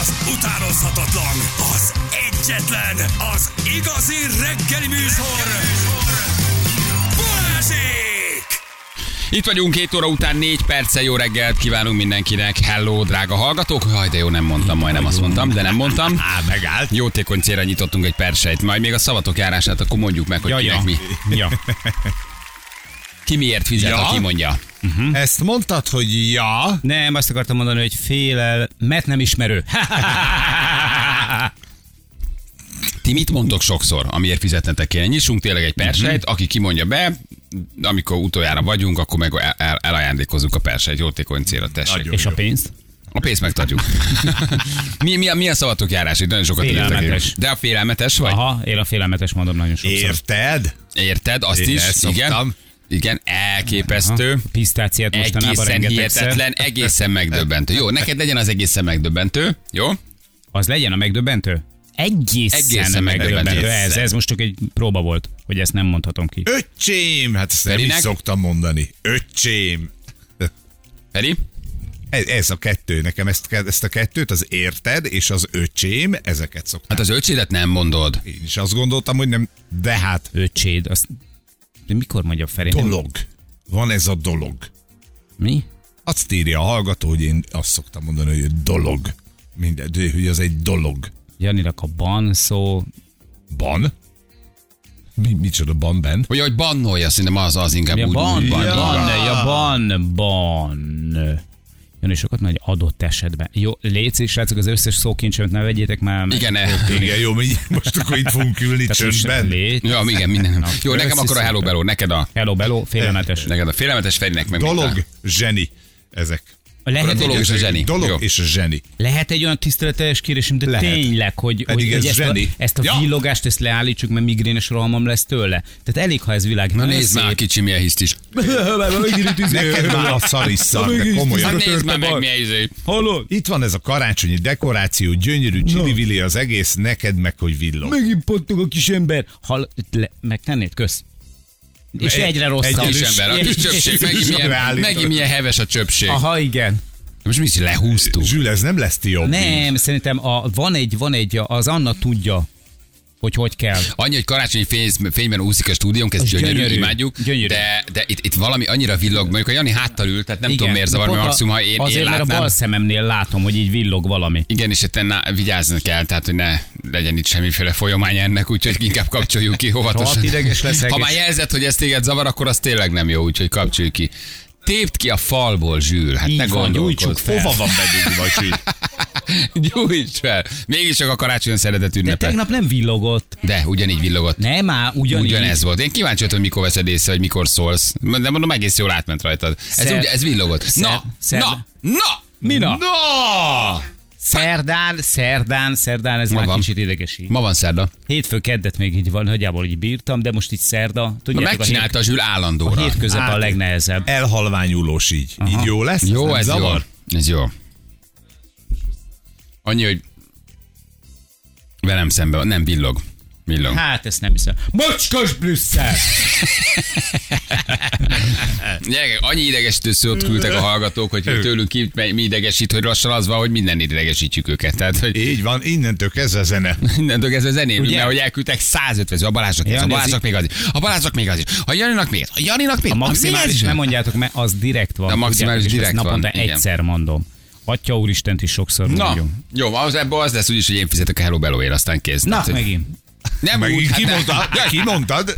Az utánozhatatlan, az egyetlen, az igazi reggeli műsor. Balázsék! Itt vagyunk 7 óra után 4 perccel jó reggelt kívánunk mindenkinek. Hello, drága hallgatók. Haj, de jó, nem mondtam, majdnem azt mondtam, de nem mondtam. Á, megállt. Jótékony célra nyitottunk egy persejt. Majd még a szavatok járását, akkor mondjuk meg, hogy Ja, kinek ja. mi. Ja. Ki miért fizet, Ja? aki mondja. Ezt mondtad, hogy ja, Nem, azt akartam mondani, hogy félel, mert nem ismerő. Ti mit mondtok sokszor, amiért fizetnetek kéne? Nyissunk tényleg egy persejt, aki kimondja be, amikor utoljára vagyunk, akkor meg el, el, elajándékozzuk a persejt, jótékony célra, tessék. Nagyon. És a pénzt? A pénzt megtartjuk. mi, mi, a, mi a szavatok járás? Itt nagyon sokat. Félelmetes. De a félelmetes vagy? Aha, én a félelmetes mondom nagyon sokszor. érted? Érted? Azt Én is? Igen. szoktam. Igen, elképesztő. Aha, Pisztáciát mostanában Egészen hihetetlen, egészen megdöbbentő. Jó, neked legyen az egészen megdöbbentő, jó? Az legyen a megdöbbentő? Egészen, Egészen megdöbbentő. megdöbbentő. Ez, ez most csak egy próba volt, hogy ezt nem mondhatom ki. Öcsém, hát ezt nem is Ferinek? szoktam mondani. Öcsém. Feri? Ez, ez a kettő, nekem ezt, ezt a kettőt, az érted és az öcsém, ezeket szoktam. Hát az öcsédet nem mondod. Én is azt gondoltam, hogy nem, de hát Öcséd, azt... De mikor mondja Feri? Dolog. Van ez a dolog. Mi? Azt írja a hallgató, hogy én azt szoktam mondani, hogy dolog. Minden, de hogy az egy dolog. Janinak a ban szó, Ban? Mi, micsoda ban ben? Hogy hogy bannolja, szerintem az az inkább Mi a úgy. ban, ban, Ja. ban, ja, ban, ban. Jön és sokat nagy adott esetben. Jó, légy és srácok, az összes szókincsemet ne vegyétek már. Igen, ne. Igen, jó, mi most akkor itt fogunk ülni csöndben. Ja, igen, minden. Na, Jó, nekem akkor a Hello. Bello, neked a, Hello, bello, félelmetes. neked a félelmetes Ferinek meg Dolog, zseni. Ezek. A Lehet egy, dolog és a zseni. Dolog Jó. és a zseni. lehet egy olyan tiszteletes kérésem, de Lehet. tényleg, hogy, hogy, ez hogy ezt, a, zseni. ezt a Ja. villogást ezt leállítsuk, mert migrénes rohamom lesz tőle. Tehát elég, ha ez világ. Na nézd már, kicsi milyen hiszt is. Neked már a szarisszar, de Hát komolyan. nézd már meg milyen izé. Hallod? Itt van ez a karácsonyi dekoráció, gyönyörű csili az egész, neked meg, hogy villog. Megint pottog a kis ember. Hall, le, megtennéd, kösz. És Egy- egyre rosszabb. egy Kis ember, a kis csöpség, megint milyen, megint milyen heves a csöpség. Aha, igen. Most mi is lehúztuk? Zsül, ez nem lesz ti jobb. Nem, szerintem a, van egy, van egy, az Anna tudja, hogy hogy kell. Annyi, hogy karácsonyi fény, fényben úszik a stúdiónk, ez gyönyörű, gyönyörű, imádjuk. gyönyörű. De, de itt, itt, valami annyira villog, mondjuk a Jani háttal ül, tehát nem tudom miért zavar, mert maximum, ha én, Azért, én mert a látnám. bal szememnél látom, hogy így villog valami. Igen, és itt na, vigyázni kell, tehát hogy ne legyen itt semmiféle folyamány ennek, úgyhogy inkább kapcsoljuk ki óvatosan. Rohadt ideges Ha már jelzett, hogy ez téged zavar, akkor az tényleg nem jó, úgyhogy kapcsoljuk ki. Tépd ki a falból, Zsül. Hát Így ne van, gyújtsuk fel. Hova van bedugva, Zsül? Gyújts fel. Mégis csak a karácsonyon szeretett De ünnepet. tegnap nem villogott. De ugyanígy villogott. Nem már, ugyanígy. Ugyanez volt. Én kíváncsi voltam, hogy mikor veszed észre, hogy mikor szólsz. De mondom, egész jól átment rajtad. Ez, Szer- ugye, ez villogott. Szer- Na, szer- na, na! Na? Na! Szerdán, szerdán, szerdán, ez Ma már van. kicsit idegesít. Ma van szerda. Hétfő, keddet még így van, nagyjából így bírtam, de most így szerda. Na, Tudjátok, a hét, megcsinálta a Zsül a állandóra. hét közep a legnehezebb. Elhalványulós így. Így jó lesz? Jó, nem ez zavar? jó. Ez jó. Annyi, hogy velem szemben van. nem villog. Villog. Hát ezt nem hiszem. Mocskos Brüsszel! Gyerekek, annyi idegesítő szót küldtek a hallgatók, hogy tőlünk ki, mi idegesít, hogy lassan az van, hogy minden idegesítjük őket. Tehát, hogy Így van, innentől kezdve zene. A zenélünk, Ugye? mert hogy elküldtek 150 a Balázsnak, a Jani, az Balázsnak még az is, a Balázsnak még az is, a Janinak még, a Janinak még, A maximális nem mondjátok, mert az direkt van. A maximális és direkt ezt naponta van, igen. egyszer mondom. Atya úristent is sokszor Na, mondjuk. jó, az ebből az lesz úgyis, hogy én fizetek a Hello Belloért, aztán kész. Na, Tehát, megint. Nem úgy, Megint hát ne- kimondtad, kimondtad,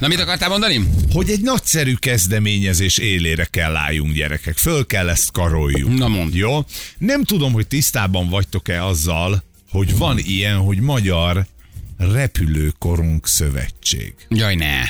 Na, mit akartál mondani? hogy egy nagyszerű kezdeményezés élére kell álljunk, gyerekek. Föl kell ezt karoljuk. Na mondd. Jó? Nem tudom, hogy tisztában vagytok-e azzal, hogy van ilyen, hogy Magyar Repülőkorunk Szövetség. Jaj, ne.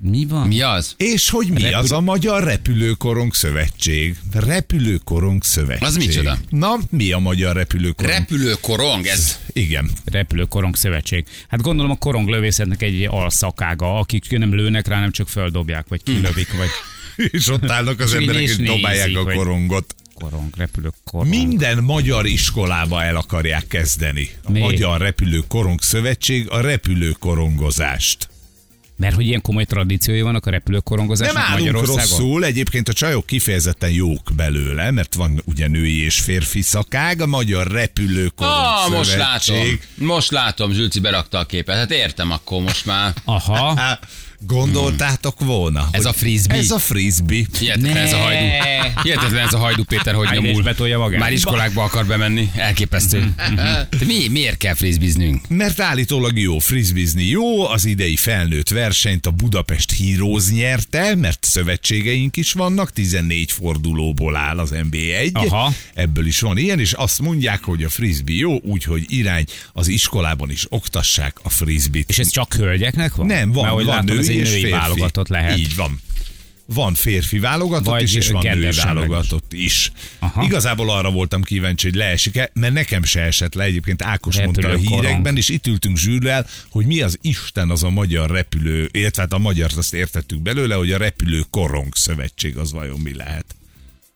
Mi van? Mi az? És hogy mi Repül- az a Magyar Repülőkorong Szövetség? Repülőkorong Szövetség. Az micsoda? Na, mi a Magyar Repülőkorong? Repülőkorong, ez Igen. Repülő Korong Szövetség. Hát gondolom a koronglövészetnek egy alszakága, akik nem lőnek rá, nem csak földobják, vagy kilövik, vagy És ott állnak az És emberek, és hogy dobálják nézik, a korongot. korong, repülő korong. Minden magyar iskolába el akarják kezdeni. A Mi? Magyar Repülőkorong Szövetség a repülőkorongozást. Mert hogy ilyen komoly tradíciói vannak a Nem repülőkorongozásnak állunk Magyarországon? rosszul, egyébként a csajok kifejezetten jók belőle, mert van ugye női és férfi szakág, a Magyar Repülőkorong Ah, most látom. Most látom, Zsülci berakta a képet. Hát értem akkor most már. Aha. Gondoltátok volna? Ez a frisbee? Ez a frisbee. Hihetetlen ez a Ne. hajdú. Hihetetlen ez a hajdú Péter, hogy és nyomul. betolja magát. Már iskolákba akar bemenni. Elképesztő. De mi, miért kell frisbiznünk? Mert állítólag jó frisbizni jó, az idei felnőtt versenyt a Budapest Heroes nyerte, mert szövetségeink is vannak, 14 fordulóból áll az NB1, Aha. ebből is van ilyen, és azt mondják, hogy a frisbee jó, úgyhogy irány az iskolában is oktassák a frisbee-t. És ez csak hölgyeknek van? Nem, van, Mert, van látom, női ez egy és női férfi. válogatott lehet. Így van. Van férfi válogatott Vagy is, és van női válogatott is. Aha. Igazából arra voltam kíváncsi, hogy leesik-e, mert nekem se esett le. Egyébként Ákos mondta a hírekben, és itt ültünk zsűrrel, hogy mi az Isten az a magyar repülő, illetve hát a magyar azt értettük belőle, hogy a repülő korong szövetség az vajon mi lehet.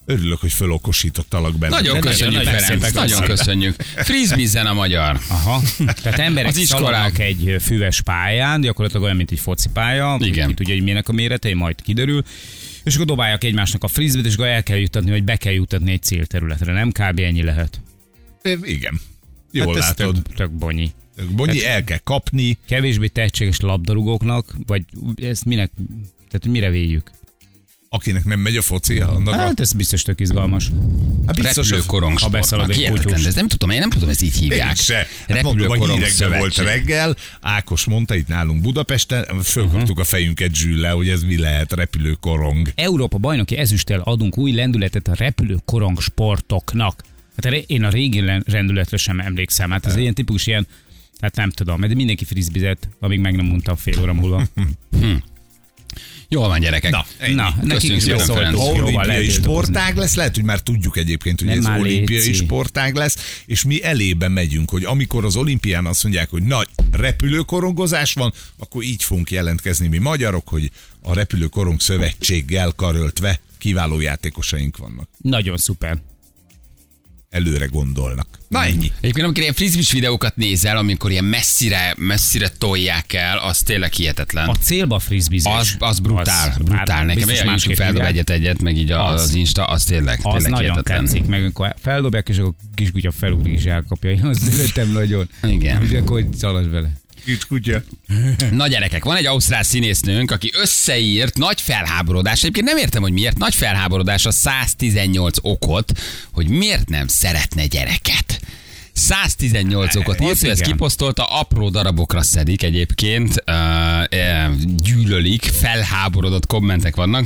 Örülök, hogy fölokosítottalak benne. Nagyon nagyon- köszönjük, nagyon Ferenc. szépen Nagyon köszönjük. Frisbizzen a magyar. Aha. Tehát emberek Az iskolák. egy füves pályán, gyakorlatilag olyan, mint egy focipálya. Igen. Ki tudja, hogy milyenek a méretei, majd kiderül. És akkor dobálják egymásnak a frizbit, és akkor el kell jutatni, vagy be kell jutatni egy célterületre. Nem kb. ennyi lehet. Igen. Jól hát látod. Tök, tök bonyi. Bonyi, el kell kapni. Kevésbé tehetséges labdarúgóknak, vagy ezt minek, tehát mire véljük? Akinek nem megy a foci, annak a... Hát ez biztos tök izgalmas. Hát biztos, Repülő korong ha beszalad egy Hihetetlen, kutyus. ez nem tudom, én nem tudom, ez így Én hívják. se. Hát mondom, a hírekben volt reggel, Ákos mondta itt nálunk Budapesten, fölkaptuk uh-huh. a fejünket zsülle, hogy ez mi lehet repülőkorong. Európa bajnoki ezüsttel adunk új lendületet a repülő korong sportoknak. Hát én a régi rendületre sem emlékszem. Hát ez ilyen tipikus ilyen, hát nem tudom, de mindenki frizbizett, amíg meg nem mondtam fél óra múlva. Jól van, gyerekek. Na, ennyi. Na, nekik is beszóltunk. Olimpiai sportág lesz, lehet, hogy már tudjuk egyébként, hogy Nem ez olimpiai léci. sportág lesz, és mi elébe megyünk, hogy amikor az olimpián azt mondják, hogy nagy repülőkorongozás van, akkor így fogunk jelentkezni mi magyarok, hogy a repülőkorong szövetséggel karöltve kiváló játékosaink vannak. Nagyon szuper. Előre gondolnak. Na ennyi. Egyébként amikor ilyen frisbis videókat nézel, amikor ilyen messzire, messzire tolják el, az tényleg hihetetlen. A célba frizbizés. Az, az brutál, Az- brutál. Nekem olyan másképp feldob egyet-egyet, meg így Az. az Insta, az tényleg, Az tényleg nagyon hihetetlen. tetszik, meg amikor feldobják, és akkor a kiskutya felugrik és elkapja. Azt szeretem nagyon. Igen. És akkor hogy szaladj vele. Kicsi kutya. Na gyerekek, van egy ausztrál színésznőnk, aki összeírt nagy felháborodás. Egyébként nem értem, hogy miért. Nagy felháborodás a 118 okot, hogy miért nem szeretne gyereket. 118 okot írt, Az ő ezt kiposztolta, apró darabokra szedik egyébként, uh, gyűlölik, felháborodott kommentek vannak.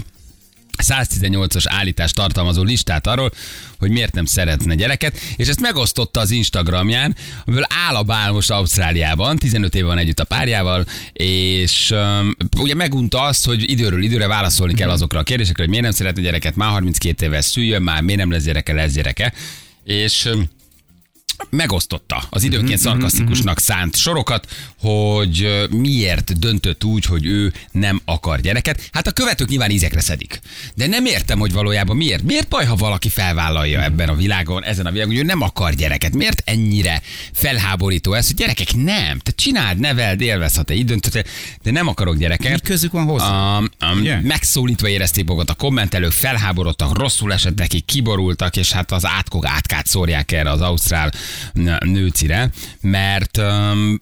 118-as állítás tartalmazó listát arról, hogy miért nem szeretne gyereket, és ezt megosztotta az Instagramján, amiből áll a bál most Ausztráliában, 15 éve van együtt a párjával, és um, ugye megunta azt, hogy időről időre válaszolni kell azokra a kérdésekre, hogy miért nem szeretne gyereket, már 32 éves szüljön, már miért nem lesz gyereke, lesz gyereke, és um, megosztotta az időnként szarkasztikusnak szánt sorokat, hogy miért döntött úgy, hogy ő nem akar gyereket. Hát a követők nyilván ízekre szedik. De nem értem, hogy valójában miért. Miért baj, ha valaki felvállalja ebben a világon, ezen a világon, hogy ő nem akar gyereket? Miért ennyire felháborító ez, hogy gyerekek nem. Te csináld, neveld, élvezz, ha te így döntöttél, de nem akarok gyereket. Mi közük van hozzá? Um, um, Ugye? megszólítva érezték magukat a kommentelők, felháborodtak, rosszul esett nekik, kiborultak, és hát az átkog átkát szórják erre az ausztrál nőcire, mert um,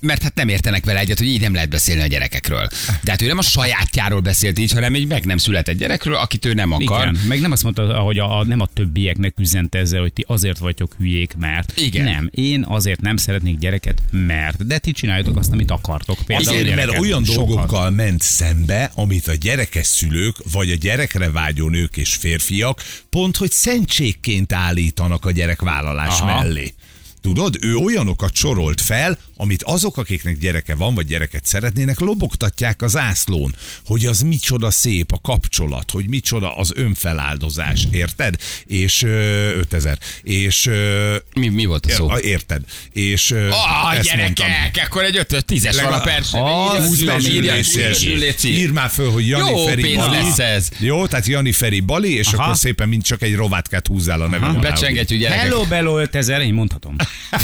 mert hát nem értenek vele egyet, hogy így nem lehet beszélni a gyerekekről. De hát ő nem a sajátjáról beszélt így, hanem egy meg nem született gyerekről, akit ő nem akar. Igen, meg nem azt mondta, hogy a, a, nem a többieknek üzente ezzel, hogy ti azért vagytok hülyék, mert. Igen. Nem, én azért nem szeretnék gyereket, mert. De ti csináljátok azt, amit akartok. Például gyereket. mert olyan Sokat. dolgokkal ment szembe, amit a gyerekes szülők, vagy a gyerekre vágyó nők és férfiak pont, hogy szentségként állítanak a gyerekvállalás Aha. mellé. Tudod, ő olyanokat sorolt fel, amit azok, akiknek gyereke van, vagy gyereket szeretnének, lobogtatják az ászlón, hogy az micsoda szép a kapcsolat, hogy micsoda az önfeláldozás, érted? És ö, 5000. És ö, Mi, mi volt a szó? érted? És ö, Ah, ezt gyerekek, mondtam. akkor egy 5 10 es van a persze. Az Húzd be, nem írja, ülés. írja, Léci. Ír már föl, hogy Jani Jó Feri Bali. lesz ez. Jó, tehát Jani Feri Bali, és Aha. akkor szépen mind csak egy rovátkát húzzál a nevem alá. Becsengetjük gyerekek. Hello, Bello 5000, én mondhatom.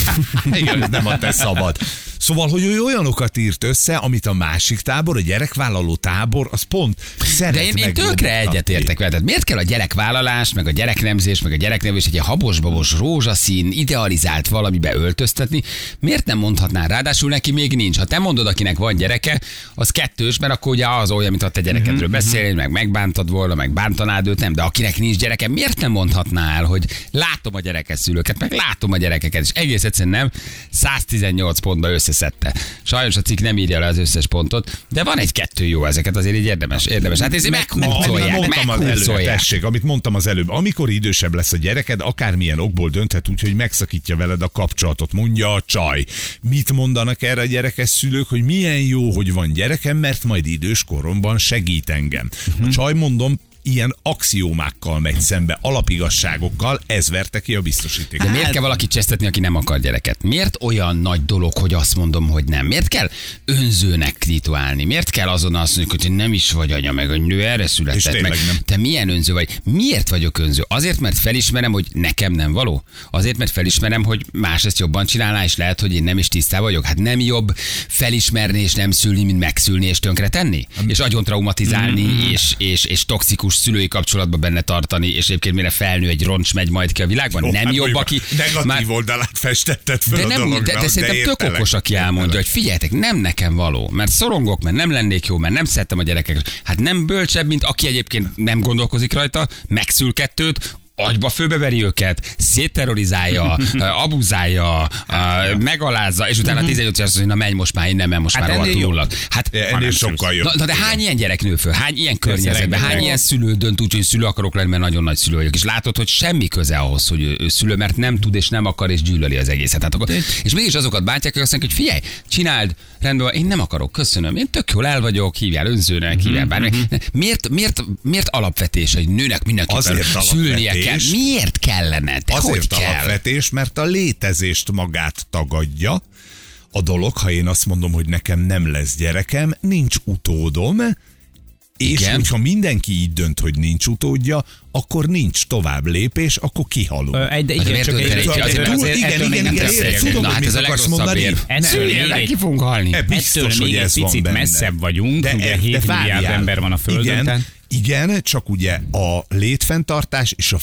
Igen, ez nem a te szabad. Szóval, hogy ő olyanokat írt össze, amit a másik tábor, a gyerekvállaló tábor, az pont szeret De én, én tökre egyetértek vele. Tehát miért kell a gyerekvállalás, meg a gyereknemzés, meg a gyereknevelés egy ilyen habos-babos, rózsaszín, idealizált valamibe öltöztetni? Miért nem mondhatná? Ráadásul neki még nincs. Ha te mondod, akinek van gyereke, az kettős, mert akkor ugye az olyan, mint ha te Mhm, gyerekedről beszélnél, meg megbántad volna, meg bántanád őt, nem. De akinek nincs gyereke, miért nem mondhatná el, hogy látom a gyerekes szülőket, meg látom a gyerekeket, és egész egyszerűen nem 118 pontba összeszedte. Sajnos a cikk nem írja le az összes pontot, de van egy-kettő jó ezeket, azért így érdemes, érdemes. Hát ez Amit meghúzolják, mondtam az előbb, tessék, amit mondtam az előbb, amikor idősebb lesz a gyereked, akármilyen okból dönthet úgy, hogy megszakítja veled a kapcsolatot, mondja a csaj. Mit mondanak erre a gyerekes szülők, hogy milyen jó, hogy van gyerekem, mert majd idős koromban segít engem. A csaj mondom, ilyen axiómákkal megy szembe, alapigasságokkal, ez verte ki a biztosítékot. De miért kell valaki csesztetni, aki nem akar gyereket? Miért olyan nagy dolog, hogy azt mondom, hogy nem? Miért kell önzőnek titulálni? Miért kell azon azt mondjuk, hogy nem is vagy anya, meg a nő erre született, meg nem. te milyen önző vagy? Miért vagyok önző? Azért, mert felismerem, hogy nekem nem való? Azért, mert felismerem, hogy más ezt jobban csinálná, és lehet, hogy én nem is tisztá vagyok? Hát nem jobb felismerni és nem szülni, mint megszülni és tönkretenni? És agyon traumatizálni, Mm-hmm. és, és, és toxikus szülői kapcsolatba benne tartani, és egyébként mire felnő egy roncs megy majd ki a világban? Jó, nem hát jobb, aki... Negatív már- oldalát festetted fel de, a nem, dolognak, de, de szerintem tök értelek, okos, aki elmondja, hogy figyeljetek, nem nekem való, mert szorongok, mert nem lennék jó, mert nem szerettem a gyerekeket. Hát nem bölcsebb, mint aki egyébként nem gondolkozik rajta, megszül kettőt, agyba főbeveri őket, szétterrorizálja, abuzálja, megalázza, és utána 18 éves azt mondja, na menj most már innen, mert most Hát már rohadtul jobb. ullak. Hát Ennél sokkal jobb. Na, na, de hány ilyen gyerek nő föl? Hány ilyen környezetben? Hány ilyen szülő dönt úgy, hogy szülő akarok lenni, mert nagyon nagy szülő vagyok. És látod, hogy semmi köze ahhoz, hogy ő, ő szülő, mert nem tud és nem akar és gyűlöli az egészet. Hát akkor, és mégis azokat bántják, akik azt mondják, hogy figyelj, csináld, rendben van, én nem akarok, köszönöm. Én tök jól el vagyok, hívjál önzőnek, hívjál bármi. Miért, miért, miért alapvetés, hogy nőnek mindenképpen Azért szülnie kell? Miért kellene? De hogy Azért kell? alapvetés, mert a létezést magát tagadja. A dolog, ha én azt mondom, hogy nekem nem lesz gyerekem, nincs utódom, és Igen. hogyha mindenki így dönt, hogy nincs utódja, akkor nincs tovább lépés, akkor kihalunk. Ö, Egy, de igen, csak egy, elejteni? azért, Azért- azért, igen, igen, igen, beszélgetünk. érted, tudom, Na, hogy hát ez akarsz mondani. Ettől még egy- ki fogunk halni. E, biztos, Ettől hogy még egy picit messzebb vagyunk, ugye e- 7 milliárd ember van a Földön, Igen, igen, csak ugye a létfenntartás és a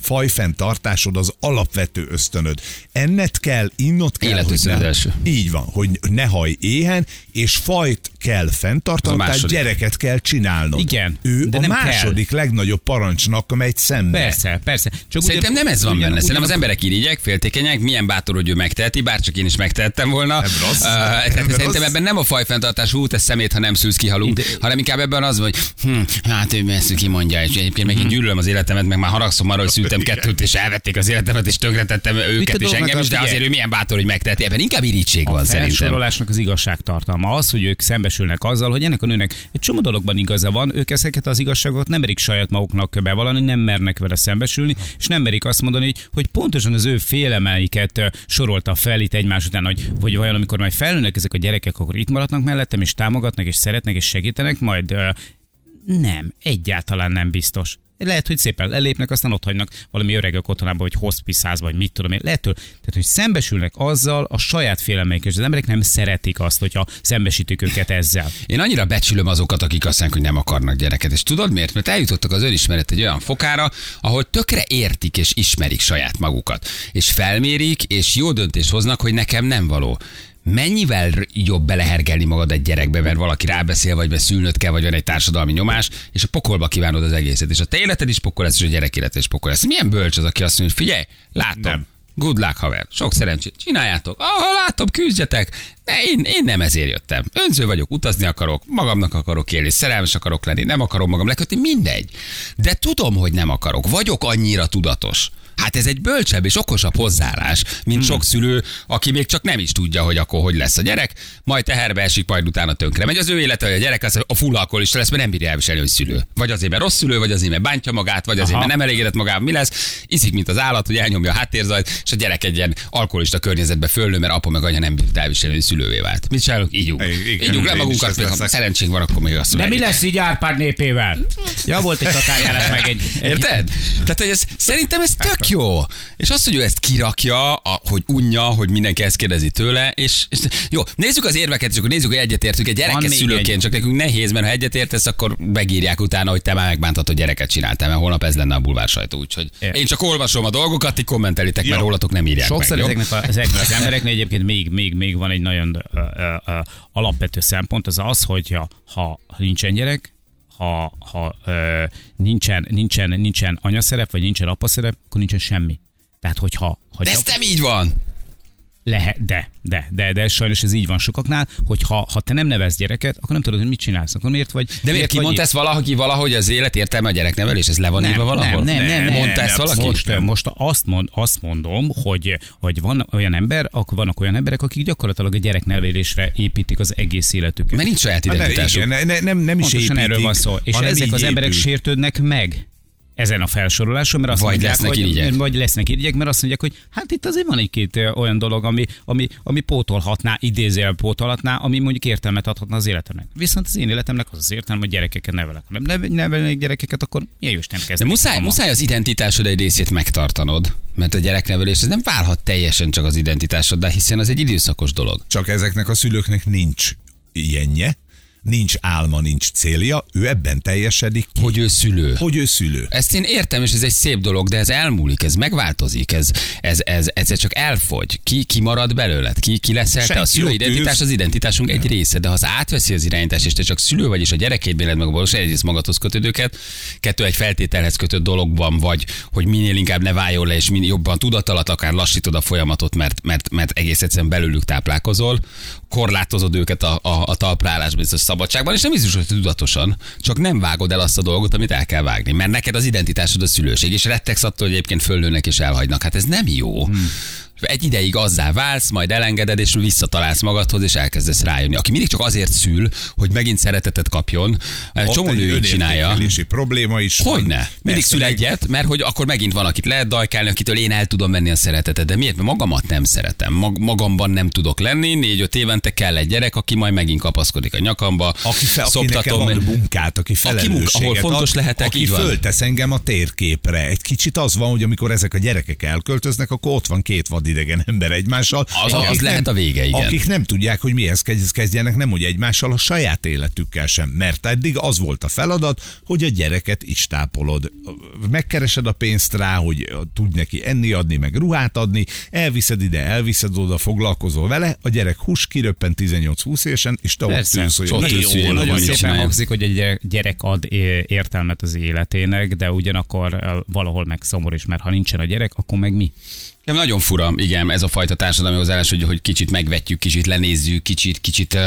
fajfenntartásod az alapvető ösztönöd. Enned kell, innot kell, hogy ne, így van, hogy ne haj éhen, és fajt kell fenntartanod, tehát gyereket kell csinálnod. Igen, Ő de a nem kell. második legnagyobb parancsnak megy szembe. Persze, persze. Csak Szerintem nem ez van ugyan- benne. Szerintem az emberek irigyek, féltékenyek, milyen bátor, hogy ő megteheti, bár csak én is megtehettem volna. Nem rossz. Uh, tehát Nem szerintem rossz. ebben nem a fajfenntartás, hú, te szemét, ha nem szülsz, kihalunk, hanem inkább ebben az, hogy hm, hát ő ezt kimondja, és egyébként meg én gyűlölöm az életemet, meg már haragszom arra, hogy szültem kettőt, és elvették az életemet, és tönkretettem őket, és engem is, de azért ő milyen bátor, hogy megteheti. Ebben inkább irítség van A szerintem. felsorolásnak az igazságtartalma az, hogy ők szembesülnek azzal, hogy ennek a nőnek egy csomó dologban igaza van, ők ezeket az igazságot nem merik saját maguknak bevallani, nem mernek vele szembesülni, és nem merik azt mondani, hogy, hogy pontosan az ő félemeiket ö, sorolta fel itt egymás után, hogy, hogy vajon amikor majd felnőnek ezek a gyerekek, akkor itt maradnak mellettem, és támogatnak, és szeretnek, és segítenek, majd nem, egyáltalán nem biztos. Lehet, hogy szépen lelépnek, aztán ott hagynak valami öregek otthonába, vagy hospice vagy mit tudom én. Lehetől, tehát, hogy szembesülnek azzal a saját félelmeik, és az emberek nem szeretik azt, hogyha szembesítik őket ezzel. Én annyira becsülöm azokat, akik azt mondják, hogy nem akarnak gyereket. És tudod miért? Mert eljutottak az önismeret egy olyan fokára, ahol tökre értik és ismerik saját magukat. És felmérik, és jó döntést hoznak, hogy nekem nem való. Mennyivel jobb belehergelni magad egy gyerekbe, mert valaki rábeszél, vagy be szülnöd kell, vagy van egy társadalmi nyomás, és a pokolba kívánod az egészet. És a te életed is pokol lesz, és a gyerek élete is pokol lesz. Milyen bölcs az, aki azt mondja, hogy figyelj, látom, Nem. Good luck, haver. Sok szerencsét. Csináljátok. Ahol látom, küzdjetek. De én, én nem ezért jöttem. Önző vagyok, utazni akarok, magamnak akarok élni, szerelmes akarok lenni, nem akarom magam lekötni, mindegy. De tudom, hogy nem akarok. Vagyok annyira tudatos. Hát ez egy bölcsebb és okosabb hozzáállás, mint sok szülő, aki még csak nem is tudja, hogy akkor hogy lesz a gyerek, majd teherbe esik, majd utána tönkre. Megy az ő élete, hogy a gyerek az a full alkoholista lesz, mert nem bírja elviselni, hogy szülő. Vagy azért, mert rossz szülő, vagy azért, mert bántja magát, vagy azért, Aha. mert nem elégedett magával, mi lesz, iszik, mint az állat, hogy elnyomja a háttérzajt, és a gyerek egy ilyen alkoholista környezetbe fölnő, mert apa meg anya nem bírta elviselni, hogy szülővé vált. Mit csinálunk? Ígyunk. Ígyunk le magunkat, még ha szerencsénk van, akkor még azt De mi lesz így Árpád népével? Ja, volt egy tatárjárás meg egy... Érted? Tehát, hogy ez, szerintem ez tök jó. És azt, hogy ő ezt kirakja, a, hogy unja, hogy mindenki ezt kérdezi tőle, és, és jó, nézzük az érveket, és akkor nézzük, hogy egyetértünk. Egy gyerekes szülőként, egy. csak nekünk nehéz, mert ha egyetértesz, akkor megírják utána, hogy te már megbántad, hogy gyereket csináltál, mert holnap ez lenne a bulvár sajtó. Úgyhogy én csak olvasom a dolgokat, ti kommentelitek, mert rólatok nem írják Sokszor meg. ezeknek, a, ezeknek az embereknek egyébként még, még, még van egy nagyon ö, ö, ö, alapvető szempont, az az, hogy ha, ha nincsen gyerek, ha, ha ö, nincsen, nincsen, nincsen anyaszerep, vagy nincsen apaszerep, akkor nincsen semmi. Tehát, hogyha, De hogyha ez nem így van. Lehet, de, de, de, de sajnos ez így van sokaknál, hogy ha, ha te nem nevez gyereket, akkor nem tudod, hogy mit csinálsz, akkor miért vagy. De miért kimondta ezt valahogy, valahogy az élet értelme a gyereknevelés? Ez le van Nem, írva valahol? Nem, nem, nem, nem, Mondta ezt nem, valaki? Most, most azt, mond, azt mondom, hogy, hogy van olyan ember, akkor vannak olyan emberek, akik gyakorlatilag a gyereknevelésre építik az egész életüket. Mert nincs saját Hát ne, identitásuk. igen, ne, nem, nem is Pontosan építik, erről van szó. És ezek az emberek épül. sértődnek meg ezen a felsoroláson, mert azt Vagy mondják, lesznek hogy, irigyek. Vagy lesznek irigyek, mert azt mondják, hogy hát itt azért van egy-két olyan dolog, ami, ami, ami pótolhatná, idézél pótolhatná, ami mondjuk értelmet adhatna az életemnek. Viszont az én életemnek az az értelme, hogy gyerekeket nevelek. Ha nem nev- nevelnék gyerekeket, akkor milyen jó nem De kezdek. muszáj, muszáj az identitásod egy részét megtartanod, mert a gyereknevelés ez nem válhat teljesen csak az identitásoddá, hiszen az egy időszakos dolog. Csak ezeknek a szülőknek nincs ilyenje, nincs álma, nincs célja, ő ebben teljesedik ki, Hogy ő szülő. hogy ő szülő. Ezt én értem, és ez egy szép dolog, de ez elmúlik, ez megváltozik, ez, ez, ez, ez csak elfogy. Ki, ki marad belőled? Ki, ki leszel te? Senki. A szülő identitás az identitásunk egy része, de ha az átveszi az irányítást, és te csak szülő vagy, és a gyerekeid éled meg a valós egyrészt magadhoz kötődőket, kettő egy feltételhez kötött dologban vagy, hogy minél inkább ne váljon le, és minél jobban tudatalat akár lassítod a folyamatot, mert, mert, mert egész egyszerűen belőlük táplálkozol, korlátozod őket a, a, a talprálásban, és a szabadságban, és nem biztos, hogy tudatosan, csak nem vágod el azt a dolgot, amit el kell vágni. Mert neked az identitásod a szülőség, és rettegsz attól, hogy egyébként föllőnek és elhagynak. Hát ez nem jó. Hmm. Egy ideig azzá válsz, majd elengeded, és visszatalálsz magadhoz, és elkezdesz rájönni. Aki mindig csak azért szül, hogy megint szeretetet kapjon, Ott csomó nő így csinálja. probléma is van. Hogyne. Mindig szül egyet, mert hogy akkor megint van, akit lehet dajkálni, akitől én el tudom venni a szeretetet. De miért? Mert magamat nem szeretem. Mag- magamban nem tudok lenni. Négy-öt évente kell egy gyerek, aki majd megint kapaszkodik a nyakamba. Aki, fe, aki szoptatom, nekem ad munkát, aki felelősséget ahol fontos ad, lehetek, aki így van. föltesz engem a térképre. Egy kicsit az van, hogy amikor ezek a gyerekek elköltöznek, akkor ott van két vadidegen ember egymással. Az- az akik lehet a vége, igen. Akik nem tudják, hogy mihez kezd- kezdjenek, nem hogy egymással, a saját életükkel sem. Mert eddig az volt a feladat, hogy a gyereket is tápolod. Megkeresed a pénzt rá, hogy tudj neki enni adni, meg ruhát adni, elviszed ide, elviszed oda, foglalkozol vele, a gyerek hús kiröppen 18-20 évesen, és te ott Persze. hogy Ott mi ülsz, jól ilyen vagy. Nagyon szépen hangzik, hogy egy gyerek- ad értelmet az életének, de ugyanakkor ö, valahol meg szomorú is, mert ha nincsen a gyerek, akkor meg mi? Nem, nagyon fura, igen, ez a fajta társadalmi hozzáállás, hogy, hogy kicsit megvetjük, kicsit lenézzük, kicsit, kicsit,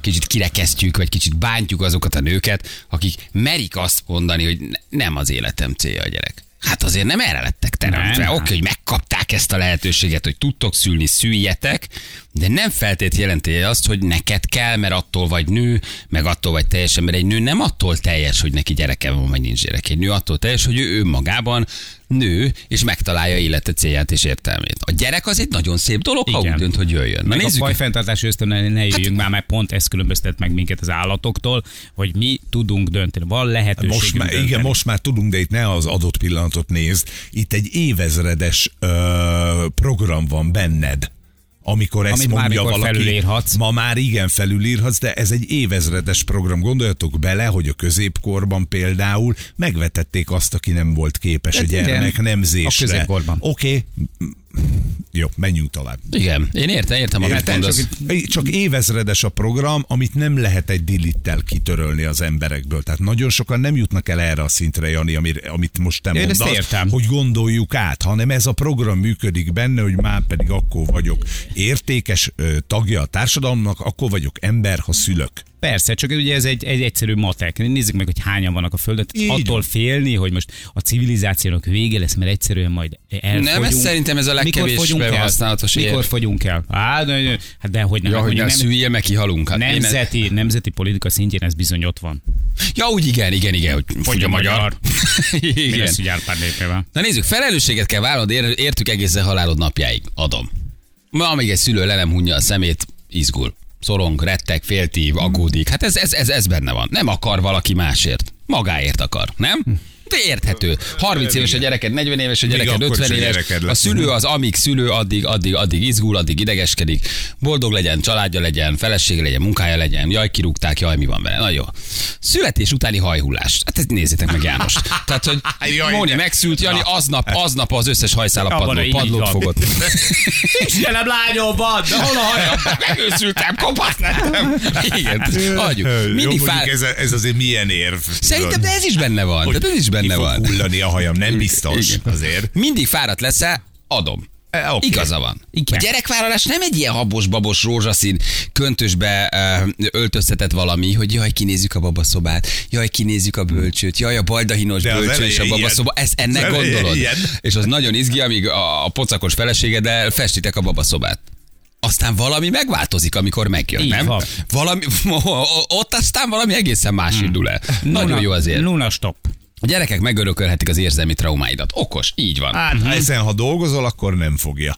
kicsit kirekesztjük, vagy kicsit bántjuk azokat a nőket, akik merik azt mondani, hogy ne- nem az életem célja a gyerek. Hát azért nem erre lettek teremtve. Oké, hogy megkapták ezt a lehetőséget, hogy tudtok szülni, szüljetek, de nem feltét jelenti azt, hogy neked kell, mert attól vagy nő, meg attól vagy teljesen, mert egy nő nem attól teljes, hogy neki gyereke van, vagy nincs gyereke. Egy nő attól teljes, hogy ő önmagában nő, és megtalálja élete célját és értelmét. A gyerek az egy nagyon szép dolog, ha Igen. úgy dönt, hogy jöjjön. Na Meg a nézzük, fajfenntartási ösztön ne jöjjünk már, mert pont ez különböztet meg minket az állatoktól, hogy mi tudunk dönteni. Van lehetőségünk Most már, dönteni. igen, most már tudunk, de itt ne az adott pillanatot nézd. Itt egy évezredes ö, program van benned. Amikor ezt Amit mondja bármikor valaki, felülírhatsz. ma már igen felülírhatsz, de ez egy évezredes program. Gondoljatok bele, hogy a középkorban például megvetették azt, aki nem volt képes a Hát igen, gyermek nemzésre. a középkorban. Oké, jó, menjünk tovább. igen, én értem, értem, amit mondasz. Csak, csak évezredes a program, amit nem lehet egy dilittel kitörölni az emberekből. Tehát nagyon sokan nem jutnak el erre a szintre, Jani, amir- amit most te Én ezt mondasz, értem. hogy gondoljuk át, hanem ez a program működik benne, hogy már pedig akkor vagyok értékes tagja a társadalomnak, akkor vagyok ember, ha szülök. Persze, csak ugye ez egy, egy egyszerű matek. Nézzük meg, hogy hányan vannak a Földön. Így Attól félni, hogy most a civilizációnak vége lesz, mert egyszerűen majd elfogyunk. Nem, ez szerintem ez a legkevésbé használatos Mikor fogyunk el? Á, de, hát de hogy nem. Ja, hát hogy ne mondjuk nem szülje, meg kihalunk. Hát én- nemzeti, nemzeti politika szintjén ez bizony ott van. Ja, úgy igen, igen, igen, hogy fogy a magyar. Mi igen. lesz, hogy árpár népével? Na nézzük, felelősséget kell vállalnod, ér- értük egészen halálod napjáig. Adom. Ma, amíg egy szülő le nem hunja a szemét, izgul. Szorong, retteg, féltív, aggódik. Hát ez, ez, ez, ez benne van. Nem akar valaki másért. Magáért akar, nem? Érthető. 30 éves a gyereked, 40 éves a gyereked, akkor is 50 a éves. gyereked A szülő az amíg szülő, addig, addig, addig izgul, addig idegeskedik. Boldog legyen, családja legyen, felesége legyen, munkája legyen. Jaj, kirúgták, jaj, mi van vele. Na jó. Születés utáni hajhullás. Hát ezt nézzétek meg János. Tehát, hogy Jaj, Móni megszült, Jani Na. aznap, aznap az összes hajszál a padló, padlót fogott. Istenem, lányom van, de hol a hajam? Megőszültem, kopasz lettem. Igen, adjuk. Mindig fár... ez, ez azért milyen érv. Szerintem de ez is benne van. Hogy ez is ki benne fog van. hullani a hajam, nem biztos Igen. azért. Mindig fáradt leszel, adom. E, oké. Igaza van. Igen. A gyerekvállalás nem egy ilyen habos-babos, rózsaszín, köntösbe uh, öltöztetett valami, hogy jaj, kinézzük a babaszobát, jaj, kinézzük a bölcsőt, jaj, a baldahinos De bölcső és a babaszoba. ilyen. Ezt ennek gondolod. ilyen. És az nagyon izgi, amíg a, a pocakos feleségeddel festitek a babaszobát. Aztán valami megváltozik, amikor megjön, Így nem? van. Valami, ott aztán valami egészen más Hmm. indul el. Nagyon jó azért. Luna stop. A gyerekek megörökölhetik az érzelmi traumáidat. Okos, így van. Hát, ezen ha dolgozol, akkor nem fogja.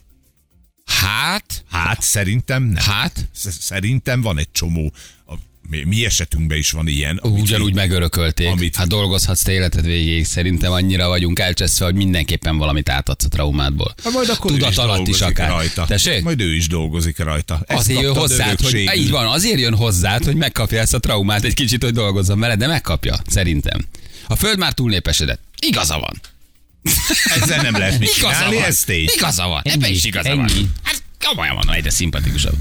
Hát, Hát szerintem nem. hát, Sz- Szerintem van egy csomó, a, mi, mi esetünkben is van ilyen. amit ugyanúgy így- megörökölték. amit- Hát dolgozhatsz te életed végéig. Szerintem annyira vagyunk elcseszve, hogy mindenképpen valamit átadsz a traumádból. Hát majd akkor ő Tudat is alatt is dolgozik akár. rajta. Tessék? Majd ő is dolgozik rajta. Ezt Azért jön hozzád, hogy így van, azért jön hozzád, hogy megkapja ezt a traumát egy kicsit, hogy dolgozzon vele, de megkapja, szerintem. A föld már túlnépesedett. Igaza van. Ezzel nem lehet mit Igaza csinálni, van. ez tény. Igaza van. Ebben is igaza van. ennyi. Hát komolyan mondom, egyre szimpatikusabb.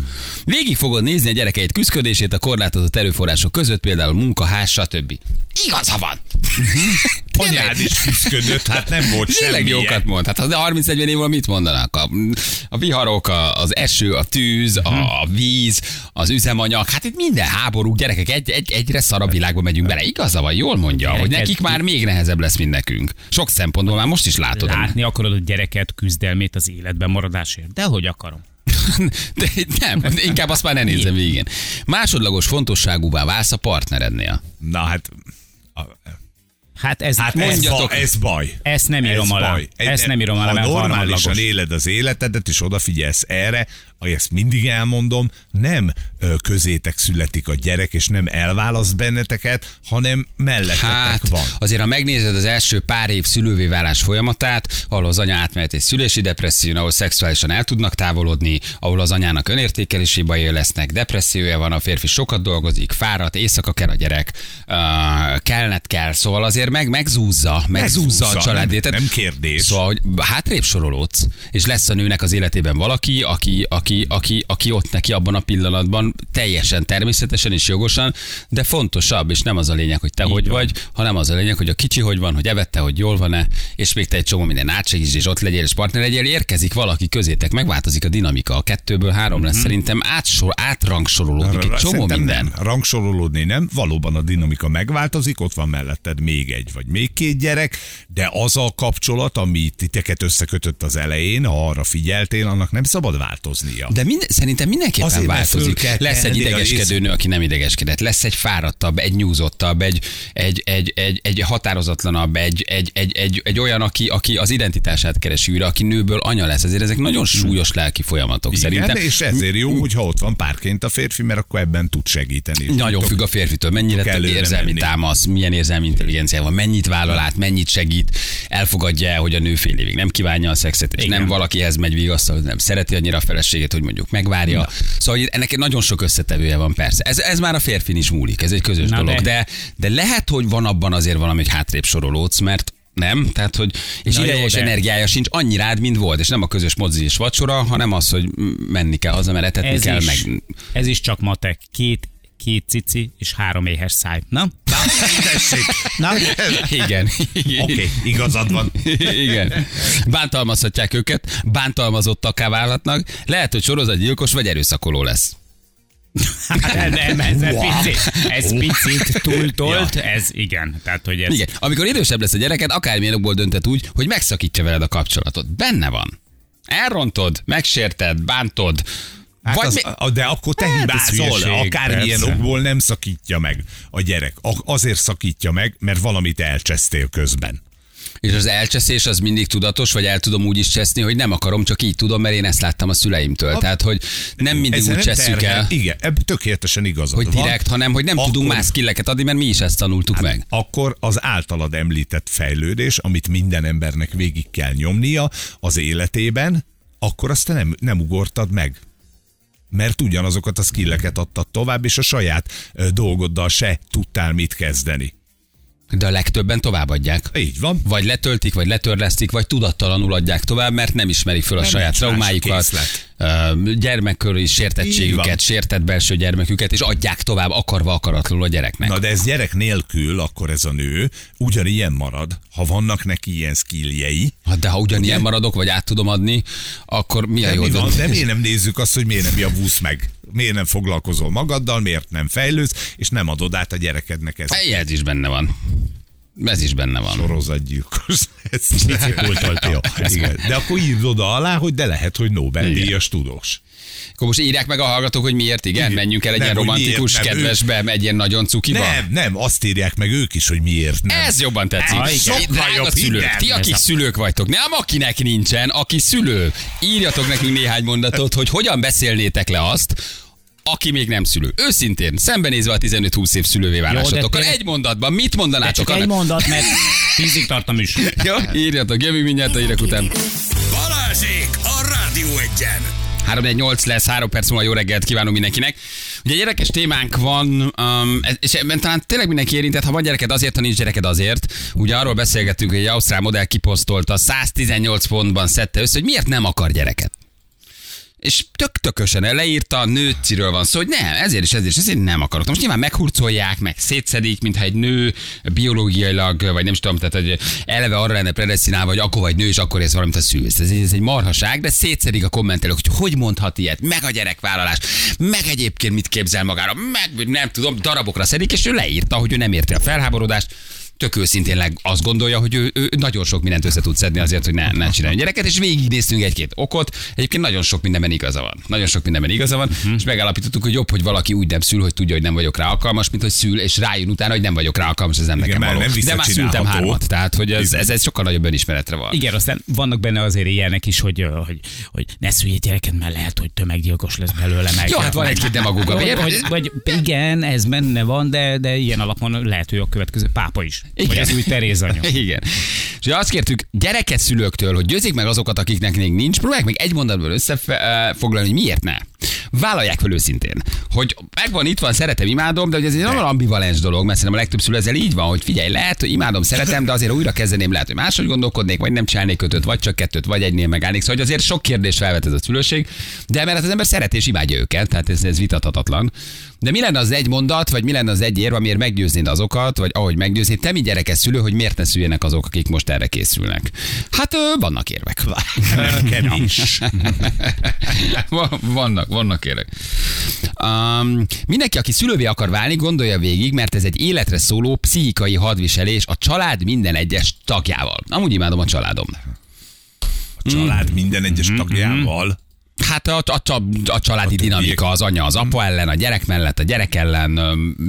Végig fogod nézni a gyerekeit küzdködését a korlátozott erőforrások között, például munka, ház, stb. Igaza van. Anyád is küzdködött, hát nem volt Tényleg semmi. jókat mond. Hát de 30-40 év múlva mit mondanak? A, a viharok, a, az eső, a tűz, a, a víz, az üzemanyag. Hát itt minden háború, gyerekek, egy, egy, egyre szarabb világba megyünk bele. Igaza van, jól mondja, hogy nekik már még nehezebb lesz, mint nekünk. Sok szempontból már most is látod. Látni akarod a gyereket küzdelmét az életben maradásért. De hogy akarom? De nem, inkább azt már ne nézem végén. Másodlagos fontosságúvá válsz a partnerednél. Na hát, Hát ez, hát ez, ez, Mondjatok. ez baj. ezt nem írom ez alá. baj. Ezt nem írom alá, mert normálisan éled az életedet, és odafigyelsz erre, ahogy ezt mindig elmondom, nem közétek születik a gyerek, és nem elválaszt benneteket, hanem mellettetek Hát, van. azért ha megnézed az első pár év szülővé válás folyamatát, ahol az anya átmehet egy szülési depresszión, ahol szexuálisan el tudnak távolodni, ahol az anyának önértékelési bajai lesznek, depressziója van, a férfi sokat dolgozik, fáradt, éjszaka kell a gyerek, uh, kellnet kell, szóval azért meg megzúzza, megzúzza a családét. nem- nem kérdés. Szóval, hogy hátrébb sorolódsz, és lesz a nőnek az életében valaki, aki, aki, aki, aki ott neki abban a pillanatban teljesen természetesen és jogosan, de fontosabb, és nem az a lényeg, hogy te hogy van. vagy, hanem az a lényeg, hogy a kicsi hogy van, hogy evette, hogy jól van-e, és még te egy csomó minden átsegíts, és ott legyél, és partner legyél, érkezik valaki közétek, megváltozik a dinamika, a kettőből három lesz, szerintem átsor, átrangsorolódik egy csomó minden. Nem. Rangsorolódni nem. Valóban a dinamika megváltozik, ott van melletted még egy vagy még két gyerek, de az a kapcsolat, ami titeket összekötött az elején, ha arra figyeltél, annak nem szabad változnia. De minden, szerintem mindenképpen Azért, változik. kell Lesz egy idegeskedő nő, aki nem idegeskedett. Lesz egy fáradtabb, egy nyúzottabb, egy, egy, egy, egy, egy határozatlanabb, egy, egy, egy, egy, egy olyan, aki, aki az identitását keresi újra, aki nőből anya lesz. Ezért ezek nagyon súlyos lelki folyamatok Igen, szerintem. és ezért jó, hogyha ott van párként a férfi, mert akkor ebben tud segíteni. Nagyon függ a férfitől, mennyire előre érzelmi menni. támasz, milyen érzelmi intelligencia van, mennyit vállal át, mennyit segít, elfogadja el, hogy a nő fél évig nem kívánja a szexet, és Igen. nem valakihez megy vigasztal, nem szereti annyira a feleségét, hogy mondjuk megvárja. Szóval hogy ennek egy nagyon sok összetevője van persze. Ez, ez már a férfin is múlik, ez egy közös Na dolog, de. de, de lehet, hogy van abban azért valami, hogy hátrébb sorolódsz, mert nem, tehát hogy, és Na jó, ideje és de- energiája sincs annyi rád, mint volt, és nem a közös mozzi és vacsora, hanem az, hogy menni kell haza, mert etetni Ez kell, is, meg ez is csak matek. Két, két cici és három éhes száj. Na? Tessék. Na? igen. Oké, igazad van. Igen. Bántalmazhatják őket, bántalmazottakká válhatnak. Lehet, hogy sorozatgyilkos vagy erőszakoló lesz. Hát nem, ez, ez picit, ez picit túltolt, ez igen. Tehát, hogy ez... Igen. Amikor idősebb lesz a gyereked, akármilyen okból döntött úgy, hogy megszakítsa veled a kapcsolatot. Benne van. Elrontod, megsérted, bántod. Hát vagy az, mi- a- de akkor te Hát, hibázol, akármilyen persze. okból nem szakítja meg a gyerek. A- Azért szakítja meg, mert valamit elcsesztél közben. És az elcseszés az mindig tudatos, vagy el tudom úgy is cseszni, hogy nem akarom, csak így tudom, mert én ezt láttam a szüleimtől. Tehát, hogy nem mindig úgy terhel- el, Igen, ebben tökéletesen igazad hogy van. direkt, hanem hogy nem tudunk Akkor- más skilleket adni, mert mi is ezt tanultuk meg. akkor az általad említett fejlődés, amit minden embernek végig kell nyomnia az életében, akkor azt te nem, nem ugortad meg. Mert ugyanazokat a skilleket adtad tovább, és a saját dolgoddal se tudtál mit kezdeni. De a legtöbben továbbadják. Így van. Vagy letöltik, vagy letörlesztik, vagy tudattalanul adják tovább, mert nem ismerik föl a Nem saját Így van. sértettségüket, sértett belső gyermeküket, és adják tovább akarva akaratlanul a gyereknek. Na de ez gyerek nélkül, akkor ez a nő ugyanilyen marad, ha vannak neki ilyen skilljei. Hát de ha ugyanilyen maradok, vagy át tudom adni, akkor mi a De, jó mi van, de miért nem nézzük azt, hogy miért nem javulsz meg? Miért nem foglalkozol magaddal, miért nem fejlődsz, és nem adod át a gyerekednek ezt? Ez is benne van. Ez is benne van. sorozatgyilkos. Ez Bicikultoltam. Jó, igen. De akkor írd oda alá, hogy de lehet, hogy Nobel-díjas tudós. Akkor most írják meg a hallgatók, hogy miért, igen? Igen. Menjünk el egy Nem, ilyen romantikus, miért nem, kedvesbe, egy ilyen nagyon cukiba? Nem, nem, azt írják meg ők is, hogy miért nem. Ez jobban tetszik. Sokkal Drága jobb, szülők, ti, akik szülők vagytok, nem akinek nincsen, aki szülő. Írjatok nekünk néhány mondatot, hogy hogyan beszélnétek le azt, aki még nem szülő. Őszintén, szembenézve a 15-20 év szülővé válásotokkal. de- Egy mondatban mit mondanátok? csak egy mondat, mert tízig tartom is. Jó, írjatok, jövünk mindjárt a hírek után. Balázsék a Rádió Egyen! 318 lesz, 3 perc múlva jó reggelt kívánunk mindenkinek. Ugye érdekes témánk van, um, és ebben talán tényleg mindenki érintett, ha van gyereked azért, ha nincs gyereked azért. Ugye arról beszélgettünk, hogy egy ausztrál modell kiposztolta, 118 pontban szedte össze, hogy miért nem akar gyereket. És tök tökösen leírta, nőciről van szó, hogy nem, ezért is, ezért is, ezért nem akarok. Most nyilván meghurcolják, meg szétszedik, mintha egy nő biológiailag, vagy nem is tudom, tehát hogy eleve arra lenne predestinálva, hogy akkor vagy nő, és akkor ez valamit a szülsz. Ez, ez egy marhaság, de szétszedik a kommentelők, hogy hogy mondhat ilyet, meg a gyerekvállalás, meg egyébként mit képzel magára, meg nem tudom, darabokra szedik, és ő leírta, hogy ő nem érti a felháborodást, tök őszintén azt gondolja, hogy ő, ő nagyon sok mindent össze tud szedni azért, hogy ne, ne csináljon gyereket, és végignéztünk egy-két okot. Egyébként nagyon sok mindenben igaza van. Nagyon sok mindenben igaza van, uh-huh. és megállapítottuk, hogy jobb, hogy valaki úgy nem szül, hogy tudja, hogy nem vagyok rá alkalmas, mint hogy szül, és rájön utána, hogy nem vagyok rá alkalmas, ez nem Igen, nekem való. nem De már szültem hármat, tehát hogy ez, ez, ez sokkal nagyobb önismeretre van. Igen, aztán vannak benne azért ilyenek is, hogy, hogy, hogy ne szülj egy gyereket, mert lehet, hogy tömeggyilkos lesz belőle meg. Jó, hát van egy-két Miért? vagy, vagy, igen, ez benne van, de, de ilyen alapon lehet, hogy a következő pápa is. Igen. Vagy az új Teréz anya. Igen. És azt kértük gyereket szülőktől, hogy győzik meg azokat, akiknek még nincs, próbálják meg egy mondatból összefoglalni, hogy miért ne. Vállalják fel őszintén, hogy megvan, itt van, szeretem, imádom, de hogy ez egy nagyon ambivalens dolog, mert szerintem a legtöbb szülő ezzel így van, hogy figyelj, lehet, hogy imádom, szeretem, de azért újra kezdeném, lehet, hogy máshogy gondolkodnék, vagy nem csinálnék kötöt, vagy csak kettőt, vagy egynél megállnék. Szóval hogy azért sok kérdést felvet ez a szülőség, de emellett az ember szereti és imádja őket, tehát ez, ez vitathatatlan. De mi lenne az egy mondat, vagy mi lenne az egy érv, amiért meggyőznéd azokat, vagy ahogy meggyőznéd, te mi gyerekes szülő, hogy miért ne szüljenek azok, akik most erre készülnek? Hát vannak érvek. Kevés. Va- vannak, vannak érek. Um, mindenki, aki szülővé akar válni, gondolja végig, mert ez egy életre szóló pszichikai hadviselés a család minden egyes tagjával. Amúgy imádom a családom. A család minden egyes tagjával. Hát a, a, a, a családi dinamika, az anya az apa ellen, a gyerek mellett, a gyerek ellen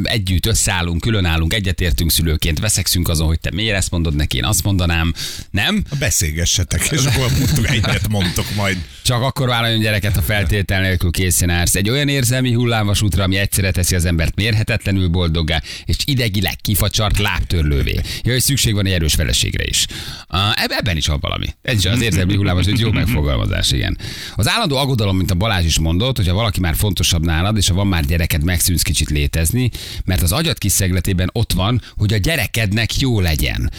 együtt összeállunk, különállunk, egyetértünk szülőként, veszekszünk azon, hogy te miért ezt mondod neki, én azt mondanám. Nem? Beszélgessetek, és akkor egyet mondtok majd. Csak akkor vállaljon gyereket, ha feltétel nélkül készen állsz. Egy olyan érzelmi hullámvasútra, ami egyszerre teszi az embert mérhetetlenül boldoggá, és idegileg kifacsart lábtörlővé. Ja, hogy szükség van egy erős feleségre is. Uh, eb- ebben is van valami. Ez is az érzelmi hullámvasút, jó megfogalmazás, igen. Az állandó aggodalom, mint a Balázs is mondott, hogyha valaki már fontosabb nálad, és ha van már gyereked, megszűnsz kicsit létezni, mert az agyad kiszegletében ott van, hogy a gyerekednek jó legyen.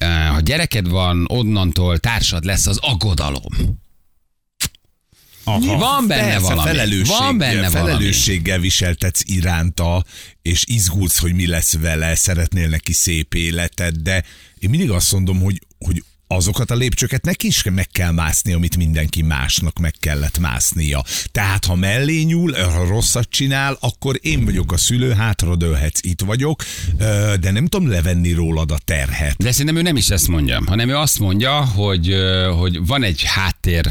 Uh, ha gyereked van, onnantól társad lesz az aggodalom. Aha. Van benne Persze, valami. felelősséggel, Van benne valami. felelősséggel viseltetsz iránta, és izgulsz, hogy mi lesz vele, szeretnél neki szép életet, de én mindig azt mondom, hogy, hogy azokat a lépcsőket neki is meg kell mászni, amit mindenki másnak meg kellett másznia. Tehát, ha mellé nyúl, ha rosszat csinál, akkor én vagyok a szülő, hátradőlhetsz, itt vagyok, de nem tudom levenni rólad a terhet. De szerintem ő nem is ezt mondja, hanem ő azt mondja, hogy, hogy van egy háttér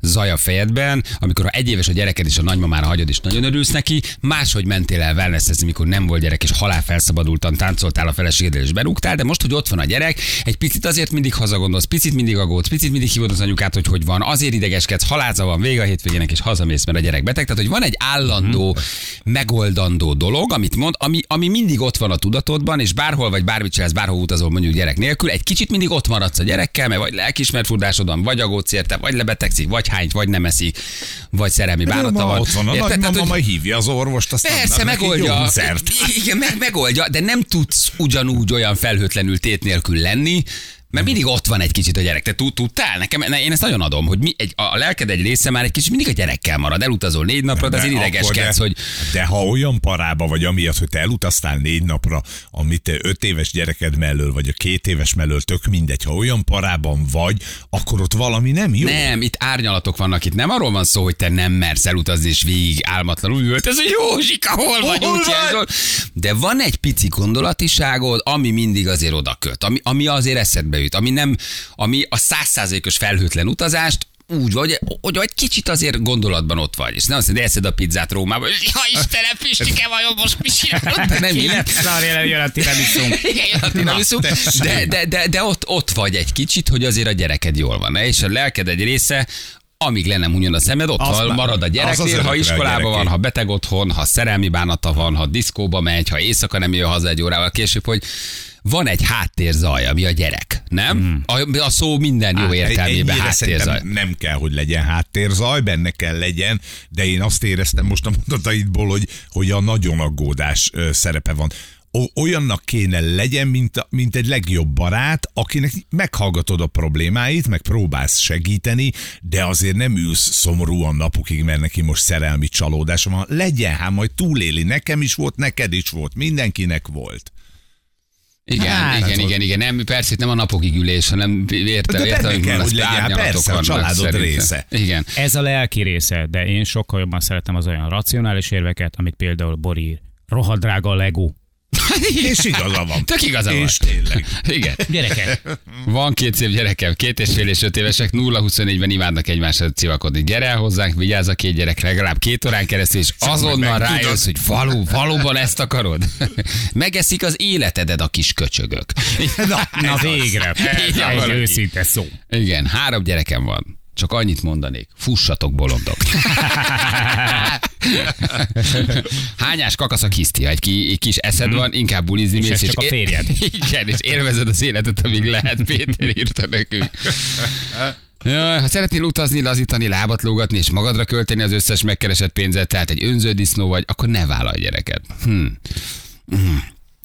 zaj a fejedben, amikor ha egy éves a gyereked és a nagymamára hagyod, és nagyon örülsz neki, máshogy mentél el wellnessezni, mikor nem volt gyerek, és halál felszabadultan táncoltál a feleségeddel, és berúgtál, de most, hogy ott van a gyerek, egy picit azért mindig hazagondolsz, picit mindig aggódsz, picit mindig hívod az anyukát, hogy hogy van, azért idegeskedsz, halálza van, vége a hétvégének, és hazamész, mert a gyerek beteg. Tehát, hogy van egy állandó, megoldandó dolog, amit mond, ami, ami mindig ott van a tudatodban, és bárhol vagy bármit csinálsz, bárhol utazol mondjuk gyerek nélkül, egy kicsit mindig ott maradsz a gyerekkel, mert vagy lelkismert furdásod van, vagy aggódsz érte, vagy lebetegszik, vagy hányt, vagy nem eszik, vagy szerelmi bánata van. ott van a Érted? nagymama, hogy- hívja az orvost, aztán Persze, megoldja. Igen, meg, megoldja, de nem tudsz ugyanúgy olyan felhőtlenül tét nélkül lenni, mert mindig ott van egy kicsit a gyerek. Te tud, tudtál? Nekem, ne, én ezt nagyon adom, hogy mi, egy, a lelked egy része már egy kicsit mindig a gyerekkel marad. Elutazol négy napra, de azért De idegeskedsz, hogy De ha olyan parába vagy amiatt, hogy te elutaztál négy napra, amit te öt éves gyereked mellől, vagy a két éves mellől, tök mindegy, ha olyan parában vagy, akkor ott valami nem jó. Nem, itt árnyalatok vannak, itt nem arról van szó, hogy te nem mersz elutazni, és végig álmatlanul ült, ez a Józsika, hol vagy, Hol vagy? De van egy pici gondolatiságod, ami mindig azért oda köt, ami, ami azért eszedbe jut, ami nem, ami a százszázalékos felhőtlen utazást úgy vagy, hogy egy kicsit azért gondolatban ott vagy. És nem azt mondod, eszed a pizzát Rómába, és ha Istenem, Pistike, vajon most mi csinálod? Nem, mi lett? Szar jön a tiramisu. Igen, a tiramisu. tessék. de, de, de, de ott, ott vagy egy kicsit, hogy azért a gyereked jól van. És a lelked egy része, amíg le nem unjon a szemed, ott van, marad a az az ha a iskolában van, ha beteg otthon, ha szerelmi bánata van, ha diszkóba megy, ha éjszaka nem jön haza egy órával később, hogy van egy háttérzaj, ami a gyerek, nem? A, a szó minden jó értelmében háttérzaj. nem kell, hogy legyen háttérzaj, benne kell legyen, de én azt éreztem most a mondataidból, hogy, hogy a nagyon aggódás szerepe van. Olyannak kéne legyen, mint, mint egy legjobb barát, akinek meghallgatod a problémáit, meg próbálsz segíteni, de azért nem ülsz szomorúan napokig, mert neki most szerelmi csalódása van. Legyen, hát majd túléli. Nekem is volt, neked is volt, mindenkinek volt. Igen, Hát, igen, ott- igen, igen. Nem, persze itt nem a napokig ülés, hanem értem, De értem, benne kell, hogy legyen, hát persze, a családod szerintem. része. Igen. Ez a lelki része, de én sokkal jobban szeretem az olyan racionális érveket, amit például Bori ír. Rohadrága a Lego. És igaza van. Tök igaza van. És tényleg. Igen. Gyerekek, Van két szép gyerekem, két és fél és öt évesek, 0-24-ben imádnak egymásra civakodni. Gyere el hozzánk, vigyázz a két gyerek legalább két órán keresztül, és azonnal rájössz, hogy való, valóban ezt akarod. Megeszik az életedet a kis köcsögök. Na, na ez végre. Egy valaki. őszinte szó. Igen, három gyerekem van. Csak annyit mondanék, fussatok bolondok. Hányás kakaszak hiszti, ha egy, ki, egy kis eszed van, inkább bulizni És mész. ez csak a férjed. Igen, és élvezed az életet, amíg lehet, Péter írta nekünk. Ja, ha szeretnél utazni, lazítani, lábat lógatni és magadra költeni az összes megkeresett pénzet, tehát egy önző disznó vagy, akkor ne vállalj gyereket. Hm. Hm.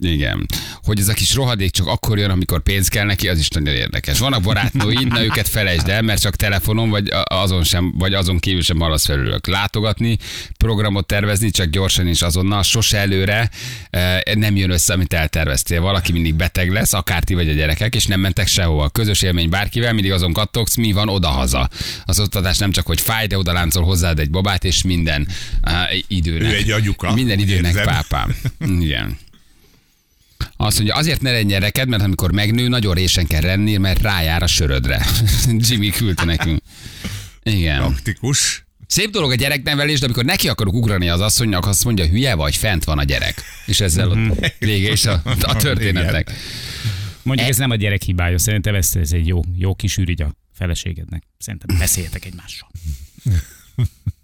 Igen. Hogy ez a kis rohadék csak akkor jön, amikor pénz kell neki, az is nagyon érdekes. Vannak barátnőid, na őket felejtsd el, mert csak telefonon, vagy azon sem, vagy azon kívül sem hallasz felülök. Látogatni, programot tervezni, csak gyorsan és azonnal, sose előre eh, nem jön össze, amit elterveztél. Valaki mindig beteg lesz, akár ti vagy a gyerekek, és nem mentek sehova. Közös élmény bárkivel, mindig azon kattogsz, mi van oda-haza. Az oktatás nem csak, hogy fáj, de oda láncol hozzád egy babát, és minden uh, időnek. Ő egy anyuka, Minden időnek érzem. pápám. Igen. Azt mondja, azért ne legyen gyereked, mert amikor megnő, nagyon résen kell lenni, mert rájár a sörödre. Jimmy küldte nekünk. Igen. Praktikus. Szép dolog a gyereknevelés, de amikor neki akarok ugrani az asszonynak, azt mondja, hülye vagy, fent van a gyerek. És ezzel ott vége is a, a történetnek. Mondjuk ez nem a gyerek hibája, szerintem ez, ez egy jó, jó kis ürügy a feleségednek. Szerintem beszéljetek egymással.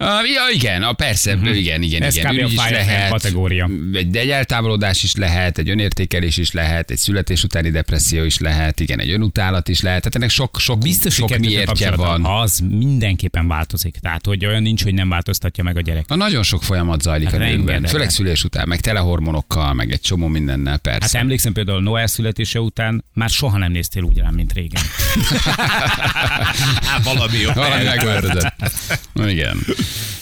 Uh, ja, igen, a persze, uh-huh. igen, igen, Ez igen. kb. a is lehet, kategória. Egy, egy eltávolodás is lehet, egy önértékelés is lehet, egy születés utáni depresszió is lehet, igen, egy önutálat is lehet. Tehát ennek sok, sok, Biztos, sok miértje van. Az mindenképpen változik. Tehát, hogy olyan nincs, hogy nem változtatja meg a gyerek. Na, nagyon sok folyamat zajlik Hát a nőkben, rengeteg. főleg szülés után, meg telehormonokkal, meg egy csomó mindennel, persze. Hát emlékszem például Noel születése után már soha nem néztél úgy rám, mint régen. Hát valami jó. Valami megváltozott. Igen.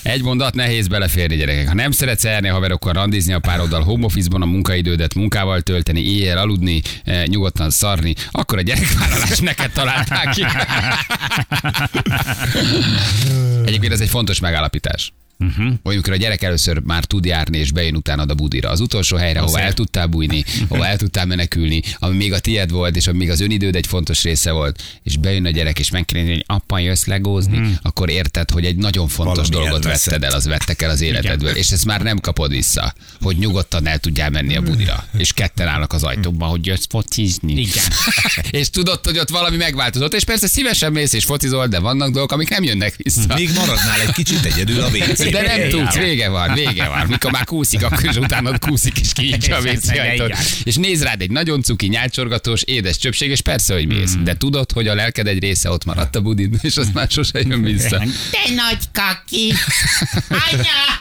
Egy mondat, nehéz beleférni gyerekek. Ha nem szeretsz elni a haverokkal randizni a pároddal, home office-ban a munkaidődet munkával tölteni, éjjel aludni, eh, nyugodtan szarni, akkor a gyerekvállalás neked találták ki. Egyébként ez egy fontos megállapítás. Uh-huh. Amikor a gyerek először már tud járni, és bejön utána a budira. Az utolsó helyre, ahova el tudtál bújni, ahova el tudtál menekülni, ami még a tied volt, és ami még az önidőd egy fontos része volt, és bejön a gyerek, és megkérdezi, hogy apa, jössz legózni, hmm. akkor érted, hogy egy nagyon fontos Valami dolgot elveszett. vetted el, az vettek el az életedből, és ezt már nem kapod vissza, hogy nyugodtan el tudjál menni a budira. És ketten állnak az ajtóban, hogy jössz focizni. Igen. és tudod, hogy ott valami megváltozott, és persze szívesen mész és focizol, de vannak dolgok, amik nem jönnek vissza. Még maradnál egy kicsit egyedül a WC. De nem tudsz, vége van, vége van. Mikor már kúszik, akkor is utána kúszik és kinyitja a WC ajtót. Igen. És néz rád egy nagyon cuki, nyálcsorgatós, édes csöpség, és persze, hogy mész. De tudod, hogy a lelked egy része ott maradt a budin, és az már sose jön vissza. Te nagy kaki! Anya!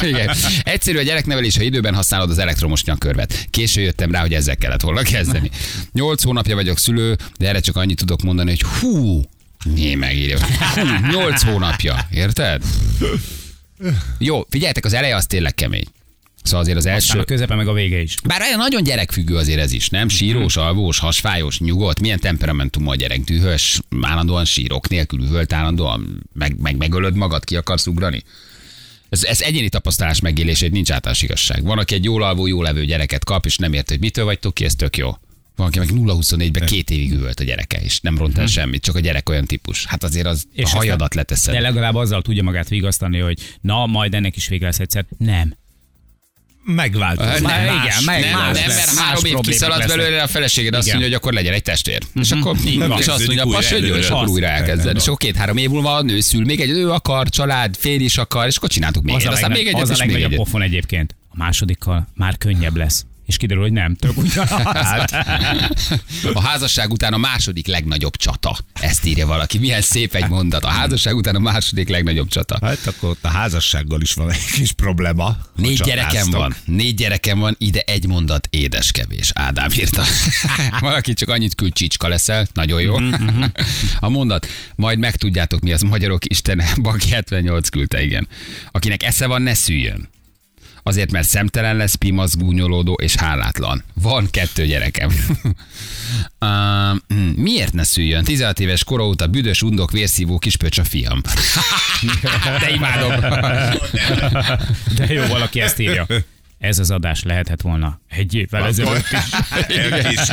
Igen. Egyszerű a gyereknevelés, ha időben használod az elektromos nyakörvet. Késő jöttem rá, hogy ezzel kellett volna kezdeni. Nyolc hónapja vagyok szülő, de erre csak annyit tudok mondani, hogy hú, mi megírja. Nyolc hónapja, érted? Jó, figyeljetek, az eleje az tényleg kemény. Szóval azért az Aztán első... a közepe meg a vége is. Bár olyan nagyon gyerekfüggő azért ez is, nem? Sírós, alvós, hasfájós, nyugodt, milyen temperamentum a gyerek, dühös, állandóan sírok nélkül üvölt, állandóan meg, meg, megölöd magad, ki akarsz ugrani? Ez, ez egyéni tapasztalás megélését nincs általános igazság. Van, aki egy jól alvó, jól levő gyereket kap, és nem érti, hogy mitől vagytok ki, ez tök jó. Van, aki meg 0-24-ben két évig üvölt a gyereke, és nem ront el semmit, csak a gyerek olyan típus. Hát azért az És a hajadat leteszed. De legalább azzal tudja magát vigasztani, hogy na, majd ennek is vége lesz egyszer. Nem. Megváltozott. Nem, Már más, igen, meg nem, más nem, mert három év kiszaladt belőle, a feleséged azt Igen. mondja, hogy akkor legyen egy testvér. És akkor Így van. és azt mondja, pas, hogy és akkor újra elkezded. És akkor két-három év múlva a nő szül még egy, ő akar, család, fél is akar, és akkor csináltuk még Az aztán még egyet, az a és legnagyobb pofon egyébként. A másodikkal már könnyebb lesz. És kiderül, hogy nem. Tök ugyanaz. A házasság után a második legnagyobb csata. Ezt írja valaki. Milyen szép egy mondat. A házasság után a második legnagyobb csata. Hát akkor ott a házassággal is van egy kis probléma. Négy gyerekem van. Négy gyerekem van, ide egy mondat édeskevés. Ádám írta. Valaki csak annyit küld, csicska leszel. Nagyon jó. A mondat, majd megtudjátok mi az magyarok istene. Baki 78 küldte, igen. Akinek esze van, ne szüljön. Azért, mert szemtelen lesz, pimasz, gúnyolódó és hálátlan. Van kettő gyerekem. uh, miért ne szüljön? 16 éves kora óta büdös, undok, vérszívó kispöcs a fiam. De imádom. De jó, valaki ezt írja. Ez az adás lehetett volna egy évvel ezelőtt is.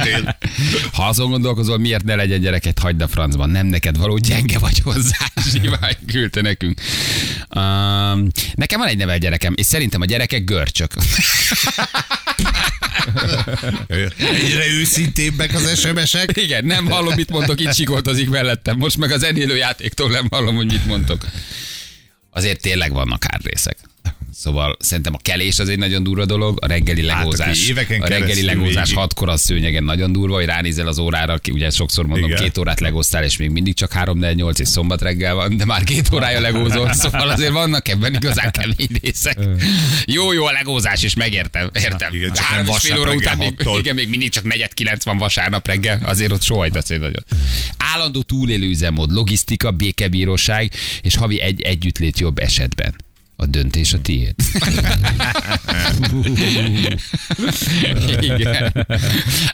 Ha azon gondolkozol, miért ne legyen gyereket, hagyd a francban. Nem neked való, gyenge vagy hozzá. Sivány küldte nekünk. Um, nekem van egy nevel gyerekem, és szerintem a gyerekek görcsök. Egyre őszintébbek az SMS-ek. Igen, nem hallom, mit mondtok, itt sikoltozik mellettem. Most meg az zenélő játéktól nem hallom, hogy mit mondtok. Azért tényleg vannak árrészek. Szóval szerintem a kelés az egy nagyon durva dolog, a reggeli Hát, legózás. éveken a reggeli legózás hatkor az szőnyegen nagyon durva, hogy ránézel az órára, ki ugye sokszor mondom, Igen. két órát legóztál, és még mindig csak 3 4 8 és szombat reggel van, de már két órája legózol, szóval azért vannak ebben igazán kemény részek. Jó, jó a legózás, és megértem, értem. Igen, csak Három és fél óra után még, igen, még mindig csak negyed kilenc van vasárnap reggel, azért ott sohajtasz egy nagyon. Állandó túlélő üzemmód, logisztika, békebíróság, és havi egy együttlét jobb esetben. A döntés a tiéd. Igen.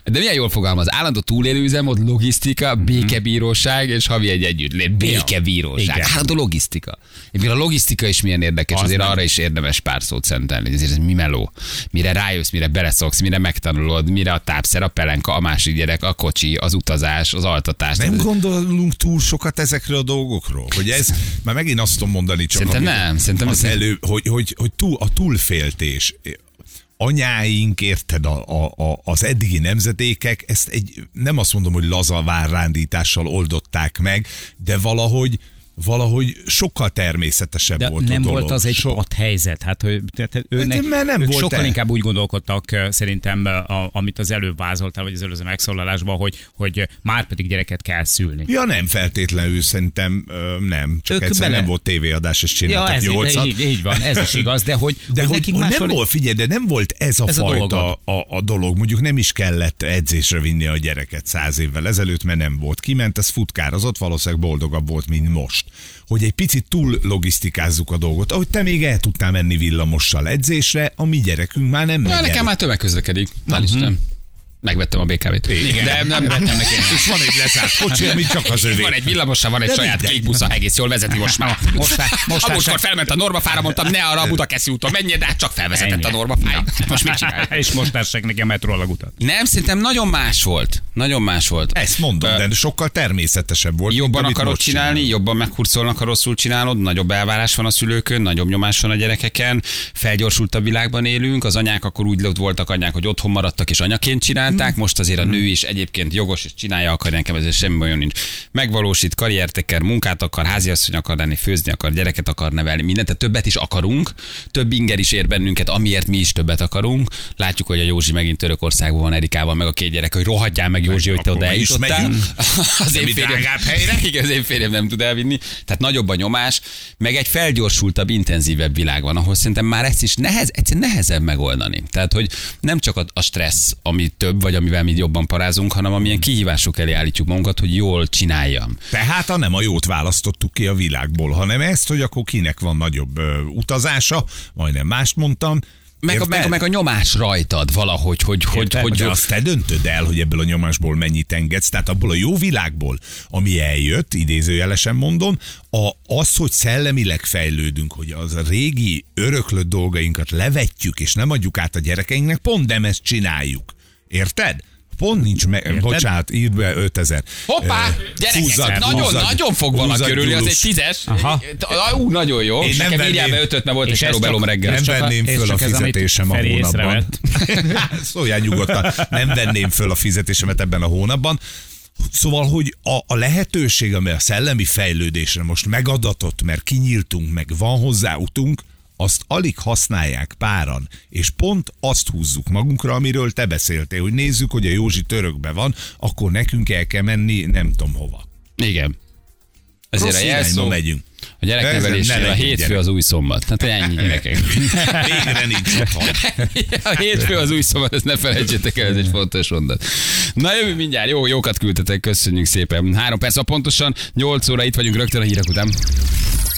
De milyen jól fogalmaz. Állandó túlélő üzemmód, logisztika, békebíróság és havi egy együttlét. Békebíróság. Igen. Állandó logisztika. Egyébként a logisztika is milyen érdekes, Az azért nem. arra is érdemes pár szót szentelni. Ezért ez mi meló. Mire rájössz, mire beleszoksz, mire megtanulod, mire a tápszer, a pelenka, a másik gyerek, a kocsi, az utazás, az altatás. Nem gondolunk túl sokat ezekről a dolgokról? Hogy ez, már megint azt tudom mondani csak, Szerintem amit nem, szerintem az ez- elő, hogy, hogy, hogy túl, a túlféltés. Anyáink, érted, a, a, a, az eddigi nemzetékek ezt egy, nem azt mondom, hogy laza várrándítással oldották meg, de valahogy valahogy sokkal természetesebb De volt nem a dolog. volt az egy So- pat helyzet. Hát, hogy, tehát őnek, De mert nem ők volt sokkal el. inkább úgy gondolkodtak szerintem, a, amit az előbb vázoltál, vagy az előző megszólalásban, hogy, hogy már pedig gyereket kell szülni. Ja, nem feltétlenül, szerintem nem. Csak Ők egyszer bele- nem volt tévéadás, és Ja, csináltak ez nyolcat. így, így, van, ez is igaz, de hogy, De hogy, nekik hogy nem volt, figyelj, de nem volt ez a Ez fajta a, a, a dolog. Mondjuk nem is kellett edzésre vinni a gyereket száz évvel ezelőtt, mert nem volt. Kiment, ez futkározott, valószínűleg boldogabb volt, mint most. Hogy egy picit túl logisztikázzuk a dolgot. Ahogy te még el tudtál menni villamossal edzésre, a mi gyerekünk már nem Ja, megy nekem el. már tömegközlekedik. Hál' Isten. Megvettem a BKV-t. De nem, vettem neki. És van egy lezárt kocsi, ami csak az övé. Van egy villamosa, van egy De saját kék busza, egész jól vezeti most már. Most már- most a már múltkor se- felment a normafára, mondtam, ne arra a Budakeszi úton menjél, de hát csak felvezetett a normafáig. Most mit csinálj? És most tessek neki a metrólag utat. Nem, szerintem nagyon más volt. Nagyon más volt. Ezt mondom, Ö, de sokkal természetesebb volt. Jobban mint akarod csinálni, csinálunk. jobban meghurcolnak, ha rosszul csinálod, nagyobb elvárás van a szülőkön, nagyobb nyomás van a gyerekeken, felgyorsult a világban élünk, az anyák akkor úgy voltak anyák, hogy otthon maradtak és anyaként csinálták, most azért a nő is egyébként jogos és csinálja akar, nekem ez semmi olyan nincs. Megvalósít, karriert akar, munkát akar, háziasszony akar lenni, főzni akar, gyereket akar nevelni, mindent, tehát többet is akarunk, több inger is ér bennünket, amiért mi is többet akarunk. Látjuk, hogy a Józsi megint Törökországban van Erikával, meg a két gyerek, hogy rohadjál meg Józsi, hogy te oda eljutottál. Az én férjem, helyre? igen, az én férjem nem tud elvinni. Tehát nagyobb a nyomás, meg egy felgyorsultabb, intenzívebb világ van, ahol szerintem már ezt is nehez, egyszerűen nehezebb megoldani. Tehát, hogy nem csak a, a stressz, ami több, vagy amivel mi jobban parázunk, hanem amilyen kihívások elé állítjuk magunkat, hogy jól csináljam. Tehát a nem a jót választottuk ki a világból, hanem ezt, hogy akkor kinek van nagyobb ö, utazása, majdnem mást mondtam. Meg a, meg, meg a nyomás rajtad valahogy, hogy, hogy, Érted? hogy, De hogy azt te döntöd el, hogy ebből a nyomásból mennyit engedsz, tehát abból a jó világból, ami eljött, idézőjelesen mondom, a, az, hogy szellemileg fejlődünk, hogy az a régi öröklött dolgainkat levetjük, és nem adjuk át a gyerekeinknek, pont nem ezt csináljuk. Érted? Pont nincs meg, Érted? bocsánat, írd be 5000. Hoppá, gyerekek, húzzad, nagyon, húzzad, nagyon fog húzzad, körülni, az egy tízes. Aha. Ú, nagyon jó. Én És nem nekem írjál be ötöt, mert volt egy serobelom reggel. Nem venném föl a fizetésem a hónapban. Szóljál nyugodtan, nem venném föl a fizetésemet ebben a hónapban. Szóval, hogy a, a lehetőség, ami a szellemi fejlődésre most megadatott, mert kinyíltunk, meg van hozzá utunk, azt alig használják páran, és pont azt húzzuk magunkra, amiről te beszéltél, hogy nézzük, hogy a Józsi törökbe van, akkor nekünk el kell menni nem tudom hova. Igen. Ezért Rossz a jelszó, megyünk. a gyereknevelésnél Ne a hétfő gyerek. az új szombat. Tehát ennyi gyerekek. Végre nincs otthon. A hétfő az új szombat, ezt ne felejtsétek el, ez egy fontos mondat. Na jövő mindjárt, jó, jókat küldtetek, köszönjük szépen. Három perc, pontosan 8 óra itt vagyunk rögtön a hírek után.